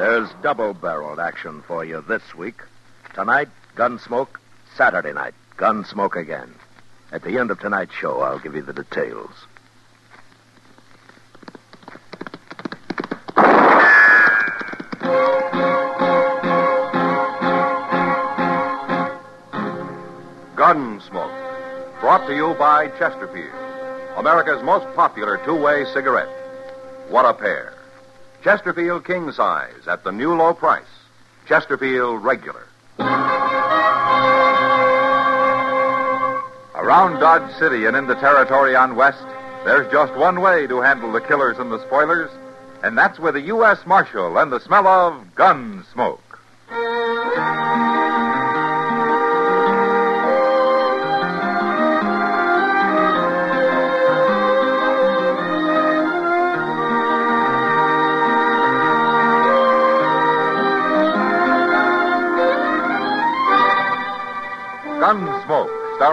There's double barreled action for you this week. Tonight, Gunsmoke. Saturday night, Gunsmoke again. At the end of tonight's show, I'll give you the details. Gunsmoke. Brought to you by Chesterfield, America's most popular two way cigarette. What a pair. Chesterfield King Size at the new low price. Chesterfield Regular. Around Dodge City and in the territory on West, there's just one way to handle the killers and the spoilers, and that's with a U.S. Marshal and the smell of gun smoke.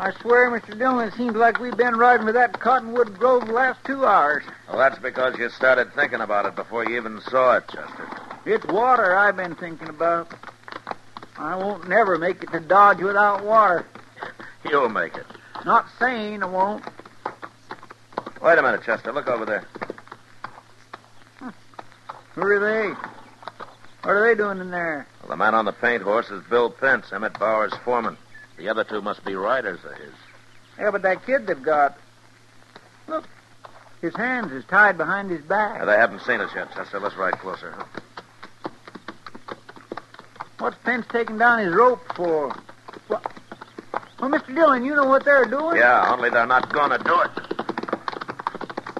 I swear, Mr. Dillon, it seems like we've been riding with that cottonwood grove the last two hours. Well, that's because you started thinking about it before you even saw it, Chester. It's water I've been thinking about. I won't never make it to Dodge without water. You'll make it. Not saying I won't. Wait a minute, Chester. Look over there. Who are they? What are they doing in there? Well, the man on the paint horse is Bill Pence, Emmett Bowers' foreman. The other two must be riders of his. Yeah, but that kid they've got. Look, his hands is tied behind his back. They haven't seen us yet, Chester. Let's ride closer. What's Pence taking down his rope for? What? Well, Mr. Dillon, you know what they're doing? Yeah, only they're not going to do it.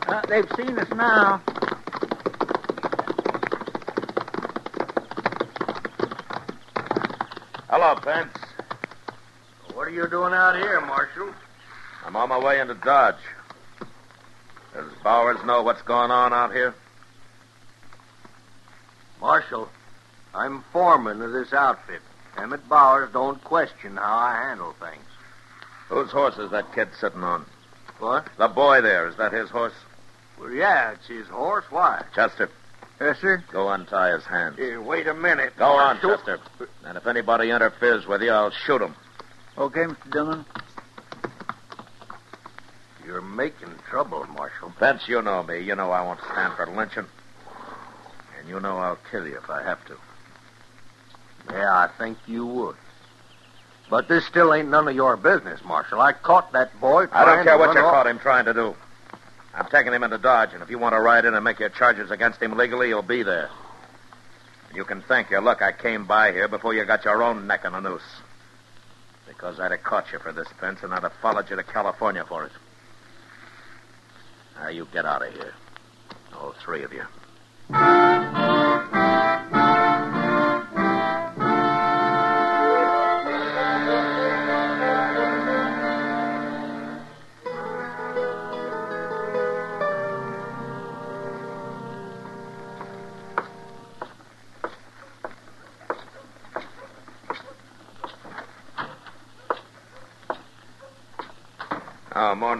Uh, they've seen us now. Hello, Pence. What are you doing out here, Marshal? I'm on my way into Dodge. Does Bowers know what's going on out here? Marshal, I'm foreman of this outfit. Emmett Bowers don't question how I handle things. Whose horse is that kid sitting on? What? The boy there. Is that his horse? Well, yeah, it's his horse. Why? Chester, Yes, sir. go untie his hands. Here, wait a minute. Go on. Chester. And if anybody interferes with you, I'll shoot him. Okay, Mr. Dillon. You're making trouble, Marshal. Pence, you know me. You know I won't stand for lynching. And you know I'll kill you if I have to. Yeah, I think you would. But this still ain't none of your business, Marshal. I caught that boy. I don't care to what you off- caught him trying to do. I'm taking him into Dodge, and if you want to ride in and make your charges against him legally, you'll be there. And you can thank your luck I came by here before you got your own neck in a noose. Because I'd have caught you for this, Pence, and I'd have followed you to California for it. Now, you get out of here. All three of you.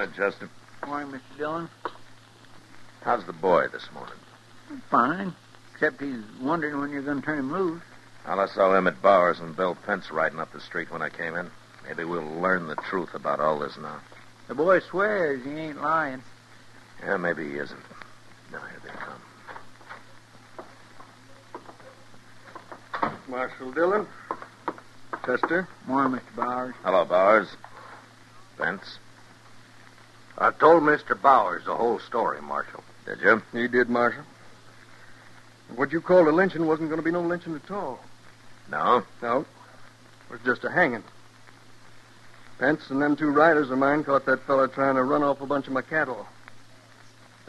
Morning, Chester. Morning, Mr. Dillon. How's the boy this morning? Fine. Except he's wondering when you're going to turn him loose. Well, I saw Emmett Bowers and Bill Pence riding up the street when I came in. Maybe we'll learn the truth about all this now. The boy swears he ain't lying. Yeah, maybe he isn't. Now, here they come. Marshal Dillon. Chester. Morning, Mr. Bowers. Hello, Bowers. Pence. I told Mr. Bowers the whole story, Marshal. Did you? He did, Marshal. What you called a lynching wasn't going to be no lynching at all. No? No. It was just a hanging. Pence and them two riders of mine caught that fella trying to run off a bunch of my cattle.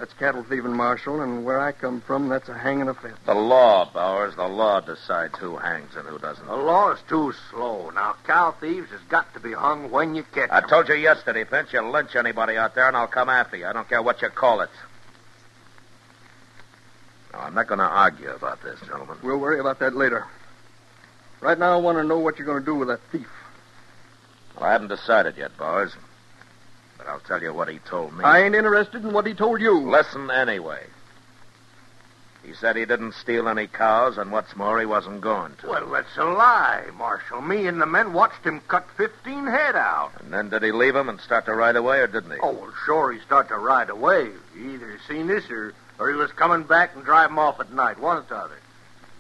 That's cattle thieving, Marshal, and where I come from, that's a hanging offense. The law, Bowers. The law decides who hangs and who doesn't. The law is too slow. Now, cow thieves has got to be hung when you catch I told you yesterday, Pence, you lynch anybody out there and I'll come after you. I don't care what you call it. No, I'm not going to argue about this, gentlemen. We'll worry about that later. Right now, I want to know what you're going to do with that thief. Well, I haven't decided yet, Bowers. But I'll tell you what he told me. I ain't interested in what he told you. Listen anyway. He said he didn't steal any cows, and what's more, he wasn't going to. Well, that's a lie, Marshal. Me and the men watched him cut 15 head out. And then did he leave him and start to ride away, or didn't he? Oh, well, sure, he started to ride away. He either seen this or, or he was coming back and drive him off at night, one or the other.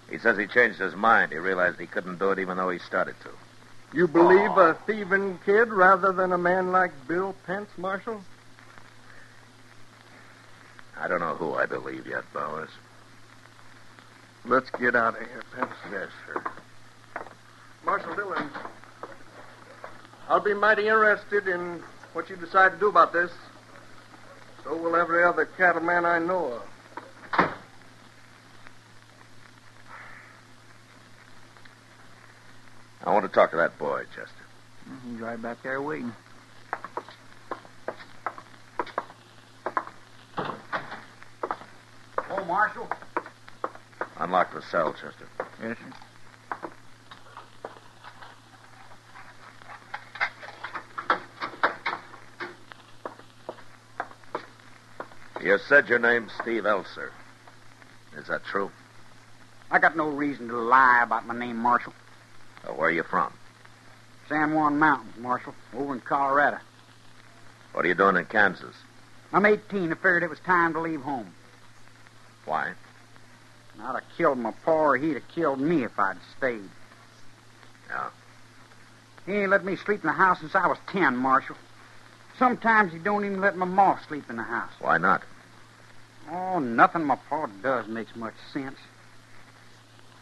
He says he changed his mind. He realized he couldn't do it even though he started to. You believe a thieving kid rather than a man like Bill Pence, Marshal? I don't know who I believe yet, Bowers. Let's get out of here, Pence. Yes, sir. Marshal Dillon, I'll be mighty interested in what you decide to do about this. So will every other cattleman I know of. I want to talk to that boy, Chester. He's right back there waiting. Oh, Marshal. Unlock the cell, Chester. Yes, sir. You said your name's Steve Elser. Is that true? I got no reason to lie about my name, Marshal. Where are you from? San Juan Mountains, Marshal, over in Colorado. What are you doing in Kansas? I'm 18. I figured it was time to leave home. Why? I'd have killed my pa or he'd have killed me if I'd stayed. Yeah. He ain't let me sleep in the house since I was 10, Marshal. Sometimes he don't even let my ma sleep in the house. Why not? Oh, nothing my pa does makes much sense.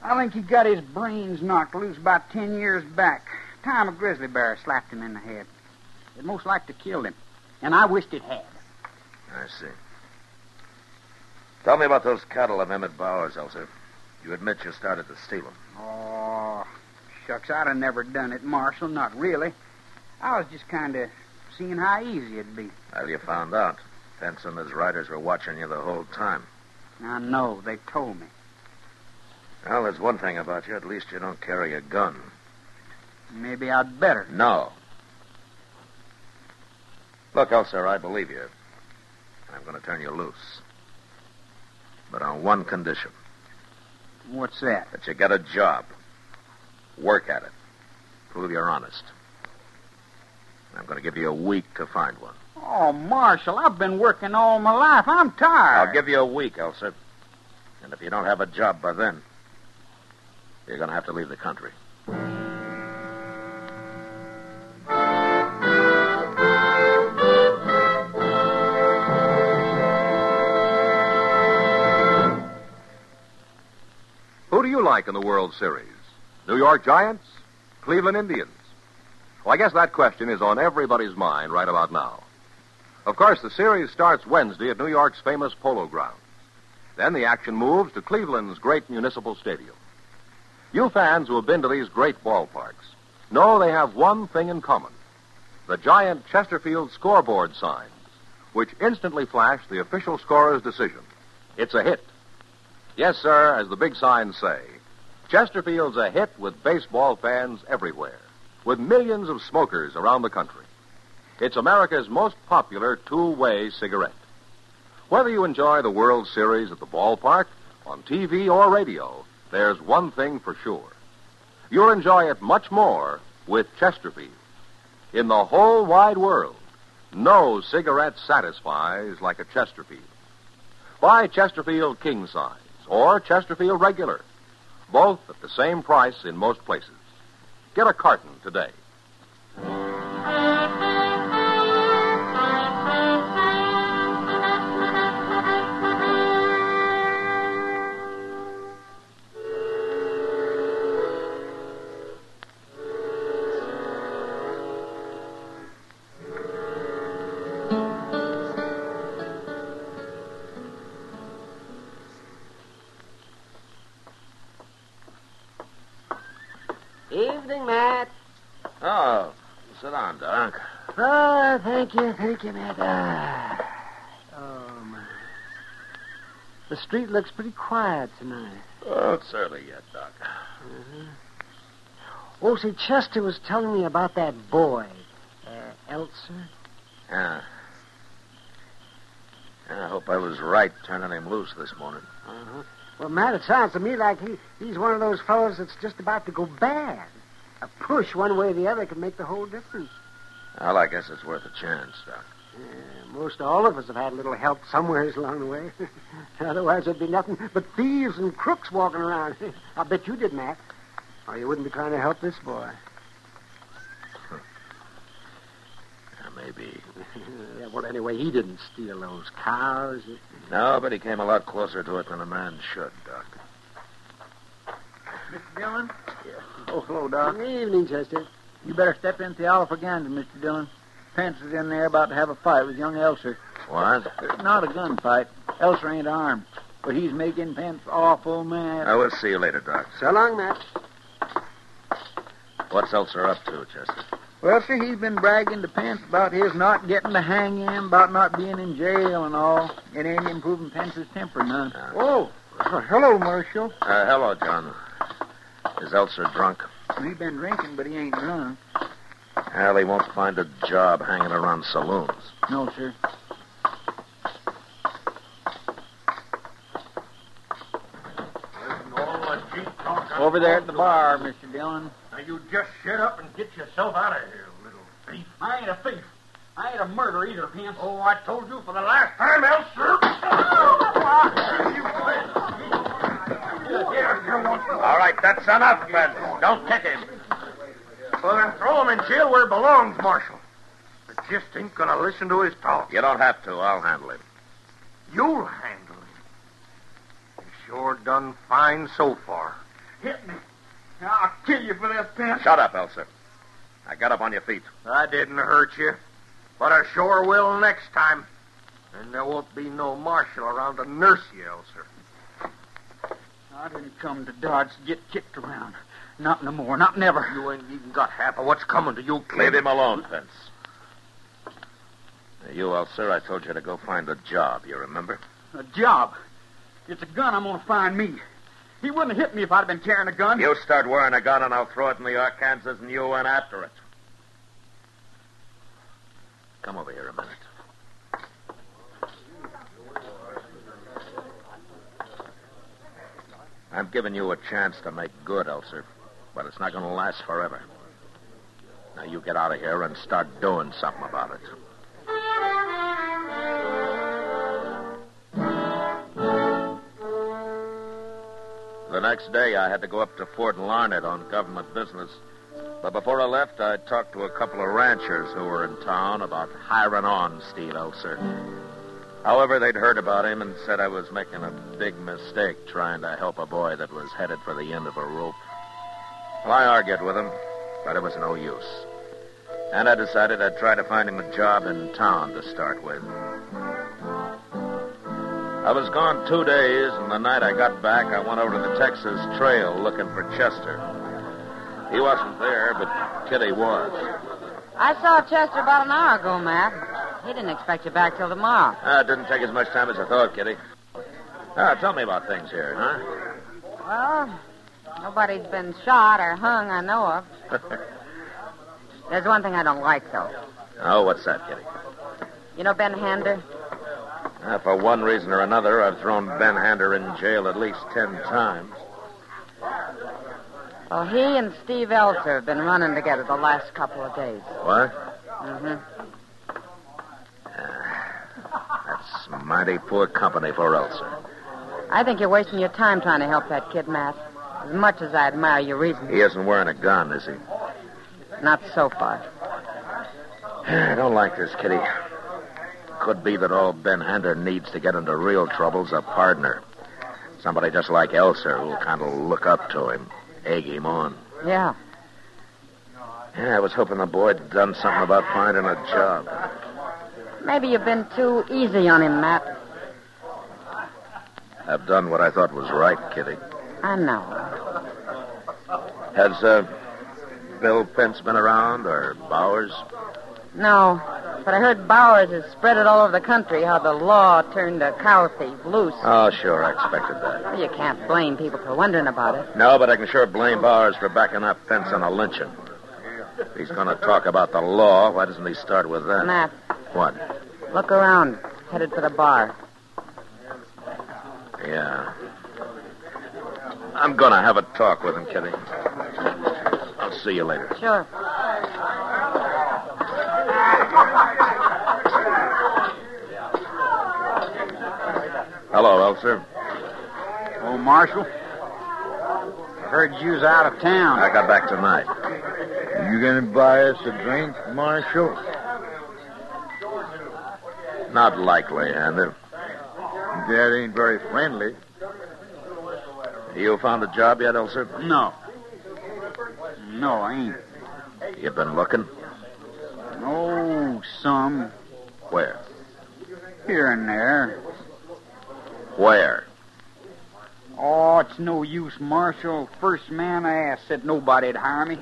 I think he got his brains knocked loose about ten years back. Time a grizzly bear slapped him in the head. It most like to killed him, and I wished it had. I see. Tell me about those cattle of Emmett Bowers, Elser. You admit you started to steal them. Oh, shucks, I'd have never done it, Marshal. Not really. I was just kind of seeing how easy it'd be. Well, you found out. Pence and his riders were watching you the whole time. I know. They told me. Well, there's one thing about you. At least you don't carry a gun. Maybe I'd better. No. Look, Elser, I believe you. I'm going to turn you loose. But on one condition What's that? that you get a job. Work at it. Prove you're honest. I'm going to give you a week to find one. Oh, Marshal, I've been working all my life. I'm tired. I'll give you a week, Elser. And if you don't have a job by then, you're going to have to leave the country. Who do you like in the World Series? New York Giants? Cleveland Indians? Well, I guess that question is on everybody's mind right about now. Of course, the series starts Wednesday at New York's famous Polo Grounds. Then the action moves to Cleveland's great municipal stadium. You fans who have been to these great ballparks know they have one thing in common the giant Chesterfield scoreboard signs, which instantly flash the official scorer's decision. It's a hit. Yes, sir, as the big signs say, Chesterfield's a hit with baseball fans everywhere, with millions of smokers around the country. It's America's most popular two way cigarette. Whether you enjoy the World Series at the ballpark, on TV, or radio, there's one thing for sure. You'll enjoy it much more with Chesterfield. In the whole wide world, no cigarette satisfies like a Chesterfield. Buy Chesterfield King Size or Chesterfield Regular, both at the same price in most places. Get a carton today. Thank you, thank you, Matt. Ah. Oh, my. The street looks pretty quiet tonight. Oh, it's early yet, Doc. Oh, see, Chester was telling me about that boy, uh, Elser. Yeah. I hope I was right turning him loose this morning. Uh-huh. Well, Matt, it sounds to me like he, he's one of those fellows that's just about to go bad. A push one way or the other can make the whole difference. Well, I guess it's worth a chance, Doc. Yeah, most all of us have had a little help somewheres along the way. Otherwise, there'd be nothing but thieves and crooks walking around. I bet you did, Matt. Or oh, you wouldn't be trying to help this boy. Yeah, maybe. yeah, well, anyway, he didn't steal those cows. No, but he came a lot closer to it than a man should, Doc. Mr. Dillon? Oh, hello, Doc. Good evening, Chester. You better step into the Oliver Gandon, Mr. Dillon. Pence is in there about to have a fight with young Elser. What? Uh, Not a gunfight. Elser ain't armed. But he's making Pence awful mad. I will see you later, Doc. So long, Matt. What's Elser up to, Chester? Well, sir, he's been bragging to Pence about his not getting to hang him, about not being in jail and all. It ain't improving Pence's temper none. Oh, hello, Marshal. Uh, hello, John. Is Elser drunk? He's been drinking, but he ain't drunk. Well, he won't find a job hanging around saloons. No, sir. Over there at the bar, Mr. Dillon. Now, you just shut up and get yourself out of here, little thief. I ain't a thief. I ain't a murderer either, Pence. Oh, I told you for the last time, Elser. All right, that's enough, Ben. Don't kick him. Well, then throw him in jail where he belongs, Marshal. I just ain't going to listen to his talk. You don't have to. I'll handle him. You'll handle him. He sure done fine so far. Hit me. I'll kill you for this, Pence. Shut up, Elser. I got up on your feet. I didn't hurt you, but I sure will next time. And there won't be no marshal around to nurse you, Elser. I didn't come to Dodge to get kicked around. Not no more. Not never. You ain't even got half of what's coming to you, kid. Leave him alone, Pence. Now, you, Elser, I told you to go find a job. You remember? A job. It's a gun I'm going to find me. He wouldn't have hit me if I'd been carrying a gun. You start wearing a gun, and I'll throw it in the Arkansas, and you went after it. Come over here a minute. I'm giving you a chance to make good, Elser, but it's not going to last forever. Now you get out of here and start doing something about it. The next day, I had to go up to Fort Larned on government business. But before I left, I talked to a couple of ranchers who were in town about hiring on Steve Elser. However, they'd heard about him and said I was making a big mistake trying to help a boy that was headed for the end of a rope. Well, I argued with him, but it was no use. And I decided I'd try to find him a job in town to start with. I was gone two days, and the night I got back, I went over to the Texas Trail looking for Chester. He wasn't there, but Kitty was. I saw Chester about an hour ago, Matt. He didn't expect you back till tomorrow. Ah, it didn't take as much time as I thought, Kitty. Ah, tell me about things here, huh? Well, nobody's been shot or hung I know of. There's one thing I don't like, though. oh, what's that, Kitty? You know Ben Hander? Ah, for one reason or another, I've thrown Ben Hander in jail at least ten times. Well, he and Steve Elser have been running together the last couple of days. What? Mm-hmm. That's mighty poor company for Elser. I think you're wasting your time trying to help that kid, Matt. As much as I admire your reason. He isn't wearing a gun, is he? Not so far. I don't like this, Kitty. Could be that all Ben Hander needs to get into real trouble's a partner. Somebody just like Elser who'll kind of look up to him, egg him on. Yeah. Yeah, I was hoping the boy'd done something about finding a job. Maybe you've been too easy on him, Matt. I've done what I thought was right, Kitty. I know. Has uh, Bill Pence been around or Bowers? No, but I heard Bowers has spread it all over the country how the law turned a cow thief loose. Oh, sure, I expected that. Well, you can't blame people for wondering about it. No, but I can sure blame Bowers for backing up Pence on a lynching. If he's going to talk about the law, why doesn't he start with that? Matt, What? look around. Headed for the bar. Yeah. I'm going to have a talk with him, Kitty. I'll see you later. Sure. Hello, Elser. Oh, Marshal. I heard you was out of town. I got back tonight. You gonna buy us a drink, Marshal? Not likely, Hander. That ain't very friendly. You found a job yet, Elser? No. No, I ain't. You been looking? No, some. Where? Here and there. Where? Oh, it's no use, Marshal. First man I asked said nobody'd hire me.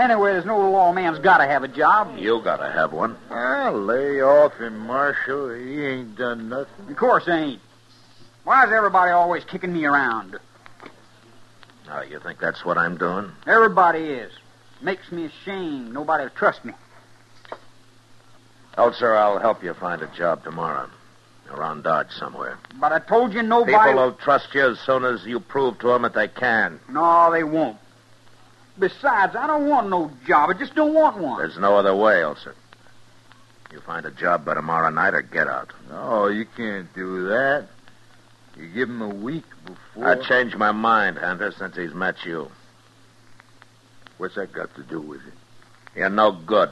Anyway, there's no lawman's got to have a job. You gotta have one. Ah, lay off him, Marshal. He ain't done nothing. Of course ain't. Why is everybody always kicking me around? Oh, you think that's what I'm doing? Everybody is. Makes me ashamed. Nobody'll trust me. Elser, I'll help you find a job tomorrow. Around Dodge somewhere. But I told you nobody. People will trust you as soon as you prove to them that they can. No, they won't. Besides, I don't want no job. I just don't want one. There's no other way, Elser. You find a job by tomorrow night or get out. No, you can't do that. You give him a week before. I changed my mind, Hunter, since he's met you. What's that got to do with it? You're no good.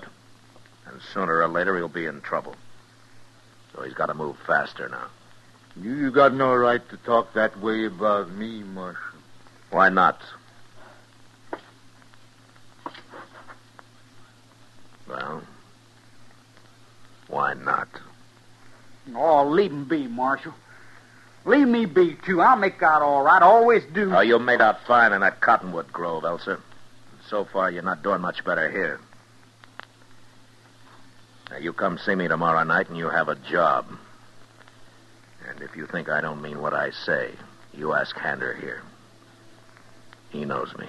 And sooner or later he'll be in trouble. So he's got to move faster now. You, you got no right to talk that way about me, Marshal. Why not? Well, why not? Oh, leave him be, Marshal. Leave me be, too. I'll make out all right. Always do. Oh, you made out fine in that cottonwood grove, Elser. So far, you're not doing much better here. Now, you come see me tomorrow night and you have a job. And if you think I don't mean what I say, you ask Hander here. He knows me.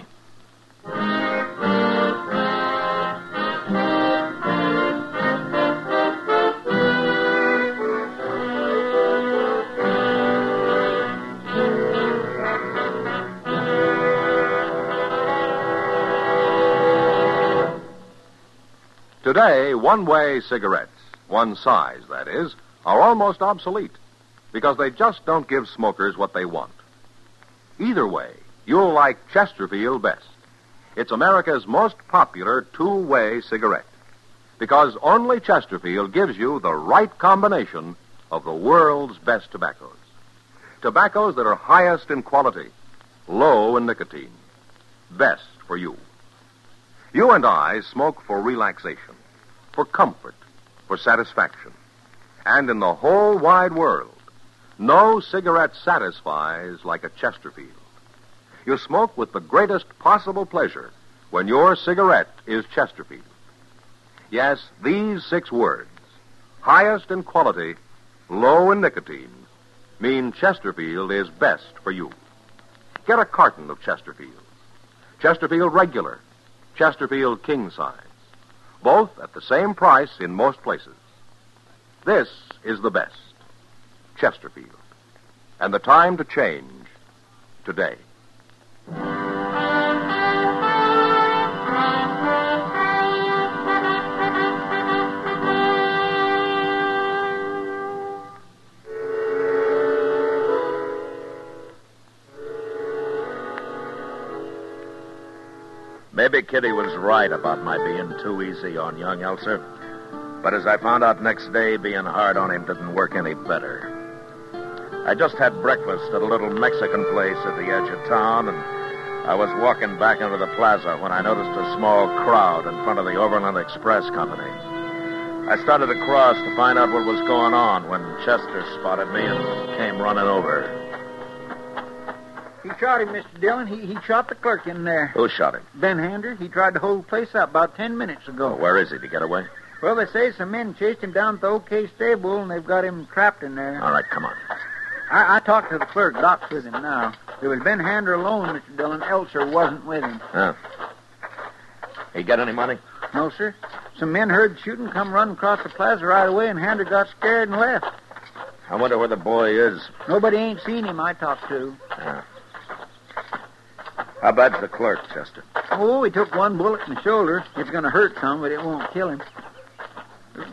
Today, one way cigarettes, one size, that is, are almost obsolete because they just don't give smokers what they want. Either way, you'll like Chesterfield best. It's America's most popular two way cigarette because only Chesterfield gives you the right combination of the world's best tobaccos. Tobaccos that are highest in quality, low in nicotine, best for you. You and I smoke for relaxation, for comfort, for satisfaction. And in the whole wide world, no cigarette satisfies like a Chesterfield. You smoke with the greatest possible pleasure when your cigarette is Chesterfield. Yes, these six words, highest in quality, low in nicotine, mean Chesterfield is best for you. Get a carton of Chesterfield. Chesterfield regular, Chesterfield king size. Both at the same price in most places. This is the best. Chesterfield. And the time to change today. Maybe Kitty was right about my being too easy on young Elser. But as I found out next day, being hard on him didn't work any better. I just had breakfast at a little Mexican place at the edge of town, and I was walking back into the plaza when I noticed a small crowd in front of the Overland Express Company. I started across to find out what was going on when Chester spotted me and came running over. He shot him, Mr. Dillon. He, he shot the clerk in there. Who shot him? Ben Hander. He tried to hold the place up about ten minutes ago. Oh, where is he? Did he get away? Well, they say some men chased him down to the OK stable, and they've got him trapped in there. All right, come on. I, I talked to the clerk. Doc's with him now. It was Ben Hander alone, Mr. Dillon. Elser wasn't with him. Huh. He got any money? No, sir. Some men heard shooting, come running across the plaza right away, and Hander got scared and left. I wonder where the boy is. Nobody ain't seen him I talked to. Yeah. How bad's the clerk, Chester? Oh, he took one bullet in the shoulder. It's going to hurt some, but it won't kill him.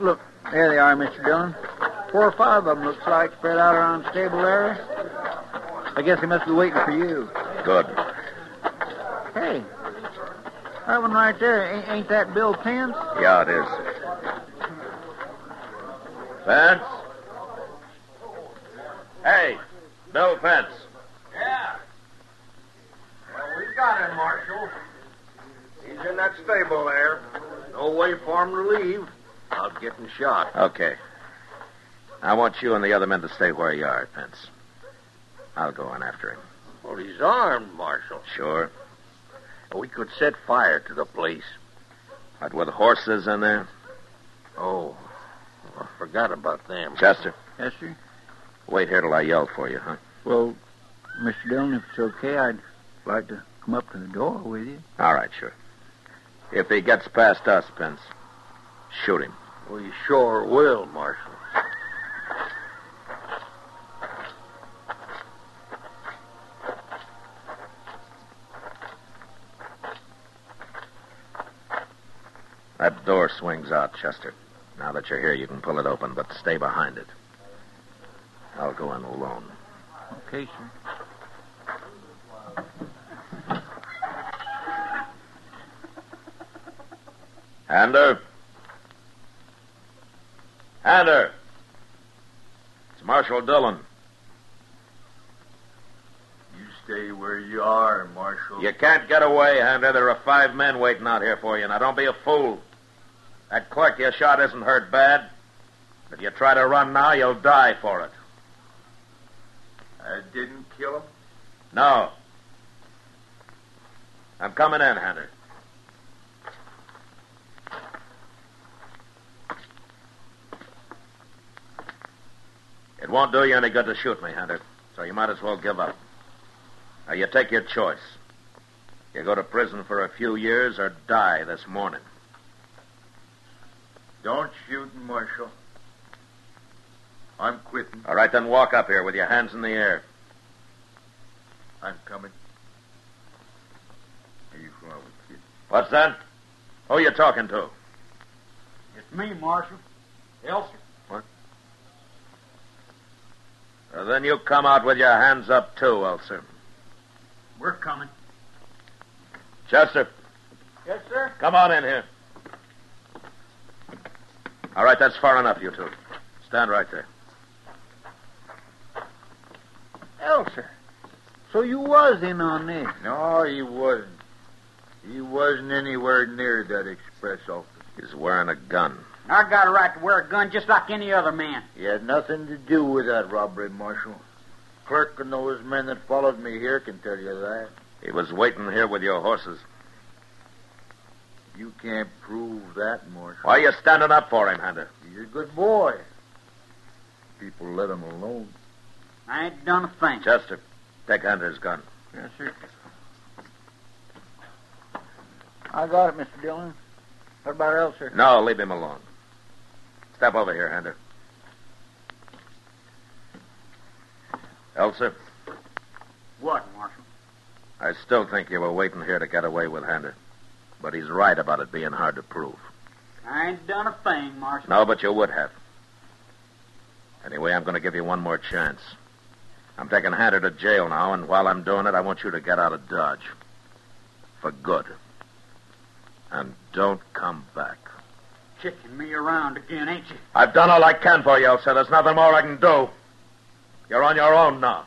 Look, there they are, Mr. Dillon. Four or five of them, looks like, spread out around the stable area. I guess they must be waiting for you. Good. Hey, that one right there, ain't, ain't that Bill Pence? Yeah, it is. Pence? Hey, Bill Pence. Yeah. Well, we got him, Marshal. He's in that stable there. No way for him to leave. Out getting shot. Okay. I want you and the other men to stay where you are, Pence. I'll go on after him. Well, he's armed, Marshal. Sure. We could set fire to the place. But with horses in there? Oh, I forgot about them. Chester, Yes, sir. wait here till I yell for you, huh? Well, Mr. Dillon, if it's okay, I'd like to come up to the door with you. All right, sure. If he gets past us, Pence, shoot him. We sure will, Marshal. That door swings out, Chester. Now that you're here, you can pull it open, but stay behind it. I'll go in alone. Okay, sir. Hander? Hander! It's Marshal Dillon. You stay where you are, Marshal. You can't get away, Hander. There are five men waiting out here for you. Now, don't be a fool. That clerk you shot isn't hurt bad. If you try to run now, you'll die for it. I didn't kill him. No. I'm coming in, Hander. It won't do you any good to shoot me, Hunter, so you might as well give up. Now, you take your choice. You go to prison for a few years or die this morning. Don't shoot, Marshal. I'm quitting. All right, then walk up here with your hands in the air. I'm coming. Are you from kid? What's that? Who you talking to? It's me, Marshal. Elser. Then you come out with your hands up, too, Elser. We're coming. Chester, Yes, sir. come on in here. All right, that's far enough, you two. Stand right there. Elser. So you was in on this. No, he wasn't. He wasn't anywhere near that express office. He's wearing a gun. I got a right to wear a gun just like any other man. He had nothing to do with that robbery, Marshal. Clerk and those men that followed me here can tell you that. He was waiting here with your horses. You can't prove that, Marshal. Why are you standing up for him, Hunter? He's a good boy. People let him alone. I ain't done a thing. Chester, take Hunter's gun. Yes, sir. I got it, Mr. Dillon. What about Elser? No, leave him alone. Step over here, Hunter. Elser? What, Marshal? I still think you were waiting here to get away with Hunter. But he's right about it being hard to prove. I ain't done a thing, Marshal. No, but you would have. Anyway, I'm going to give you one more chance. I'm taking Hunter to jail now, and while I'm doing it, I want you to get out of Dodge. For good. And don't come back. Kicking me around again, ain't you? I've done all I can for you, Elser. There's nothing more I can do. You're on your own now.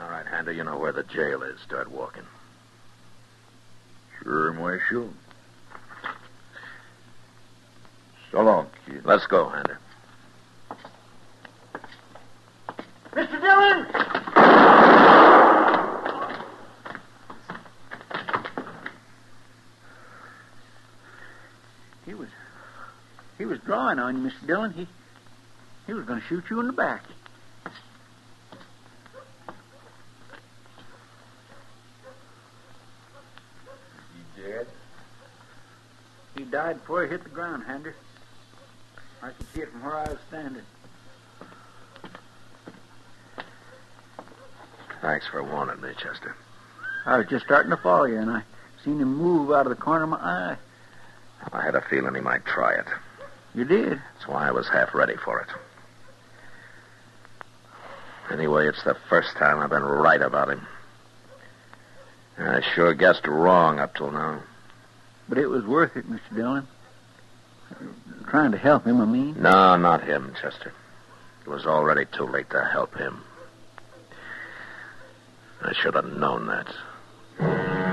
All right, Hander, you know where the jail is. Start walking. Sure, Marshal. So long, kid. Let's go, Hander. Mr. Dillon! He was he was drawing on you, Mr. Dillon. He he was going to shoot you in the back. He dead? He died before he hit the ground, Hander. I could see it from where I was standing. Thanks for warning me, Chester. I was just starting to follow you, and I seen him move out of the corner of my eye. I had a feeling he might try it. You did? That's why I was half ready for it. Anyway, it's the first time I've been right about him. I sure guessed wrong up till now. But it was worth it, Mr. Dillon. Trying to help him, I mean. No, not him, Chester. It was already too late to help him. I should have known that.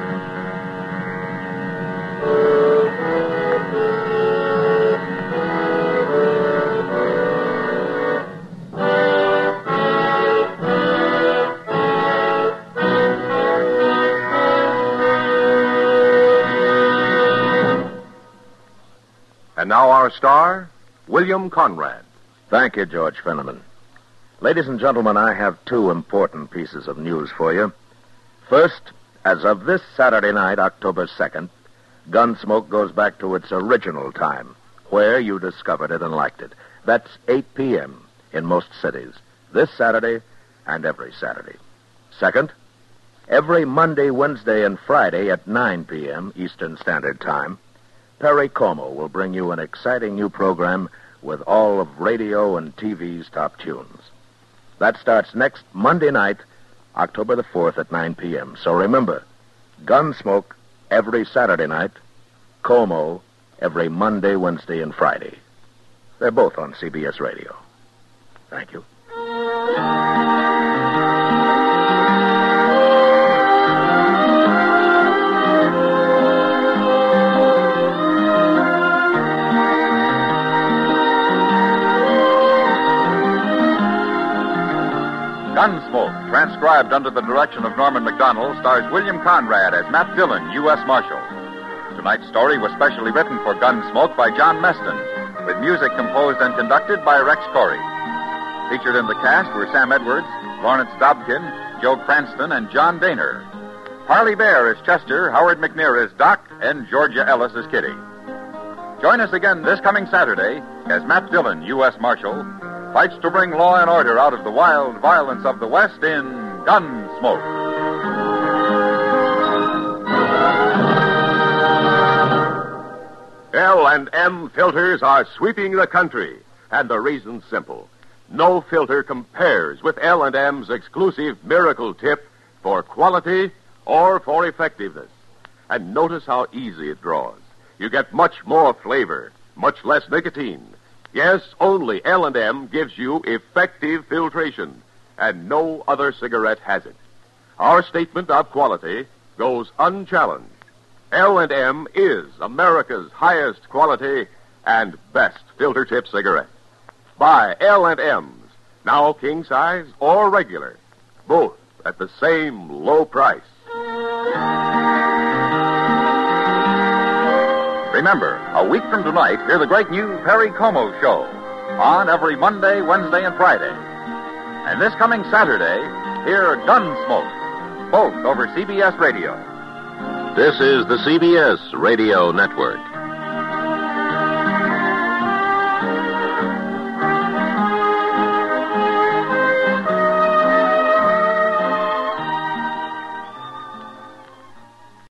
Our star, William Conrad. Thank you, George Fenneman. Ladies and gentlemen, I have two important pieces of news for you. First, as of this Saturday night, October 2nd, Gunsmoke goes back to its original time, where you discovered it and liked it. That's 8 p.m. in most cities, this Saturday and every Saturday. Second, every Monday, Wednesday, and Friday at 9 p.m. Eastern Standard Time, Perry Como will bring you an exciting new program with all of radio and TV's top tunes. That starts next Monday night, October the 4th at 9 p.m. So remember, Gunsmoke every Saturday night, Como every Monday, Wednesday, and Friday. They're both on CBS Radio. Thank you. Gunsmoke, transcribed under the direction of Norman Macdonnell, stars William Conrad as Matt Dillon, U.S. Marshal. Tonight's story was specially written for Gunsmoke by John Meston, with music composed and conducted by Rex Koury. Featured in the cast were Sam Edwards, Lawrence Dobkin, Joe Cranston, and John Dehner. Parley Baer is Chester, Howard McNear is Doc, and Georgia Ellis is Kitty. Join us again this coming Saturday as Matt Dillon, U.S. Marshal, fights to bring law and order out of the wild violence of the West in Gunsmoke. L&M filters are sweeping the country, and the reason's simple. No filter compares with L&M's exclusive miracle tip for quality or for effectiveness. And notice how easy it draws. You get much more flavor, much less nicotine. Yes, only L&M gives you effective filtration, and no other cigarette has it. Our statement of quality goes unchallenged. L&M is America's highest quality and best filter tip cigarette. Buy L&M's, now king size or regular, both at the same low price. Remember, a week from tonight, hear the great new Perry Como Show on every Monday, Wednesday, and Friday. And this coming Saturday, hear Gunsmoke, both over CBS Radio. This is the CBS Radio Network.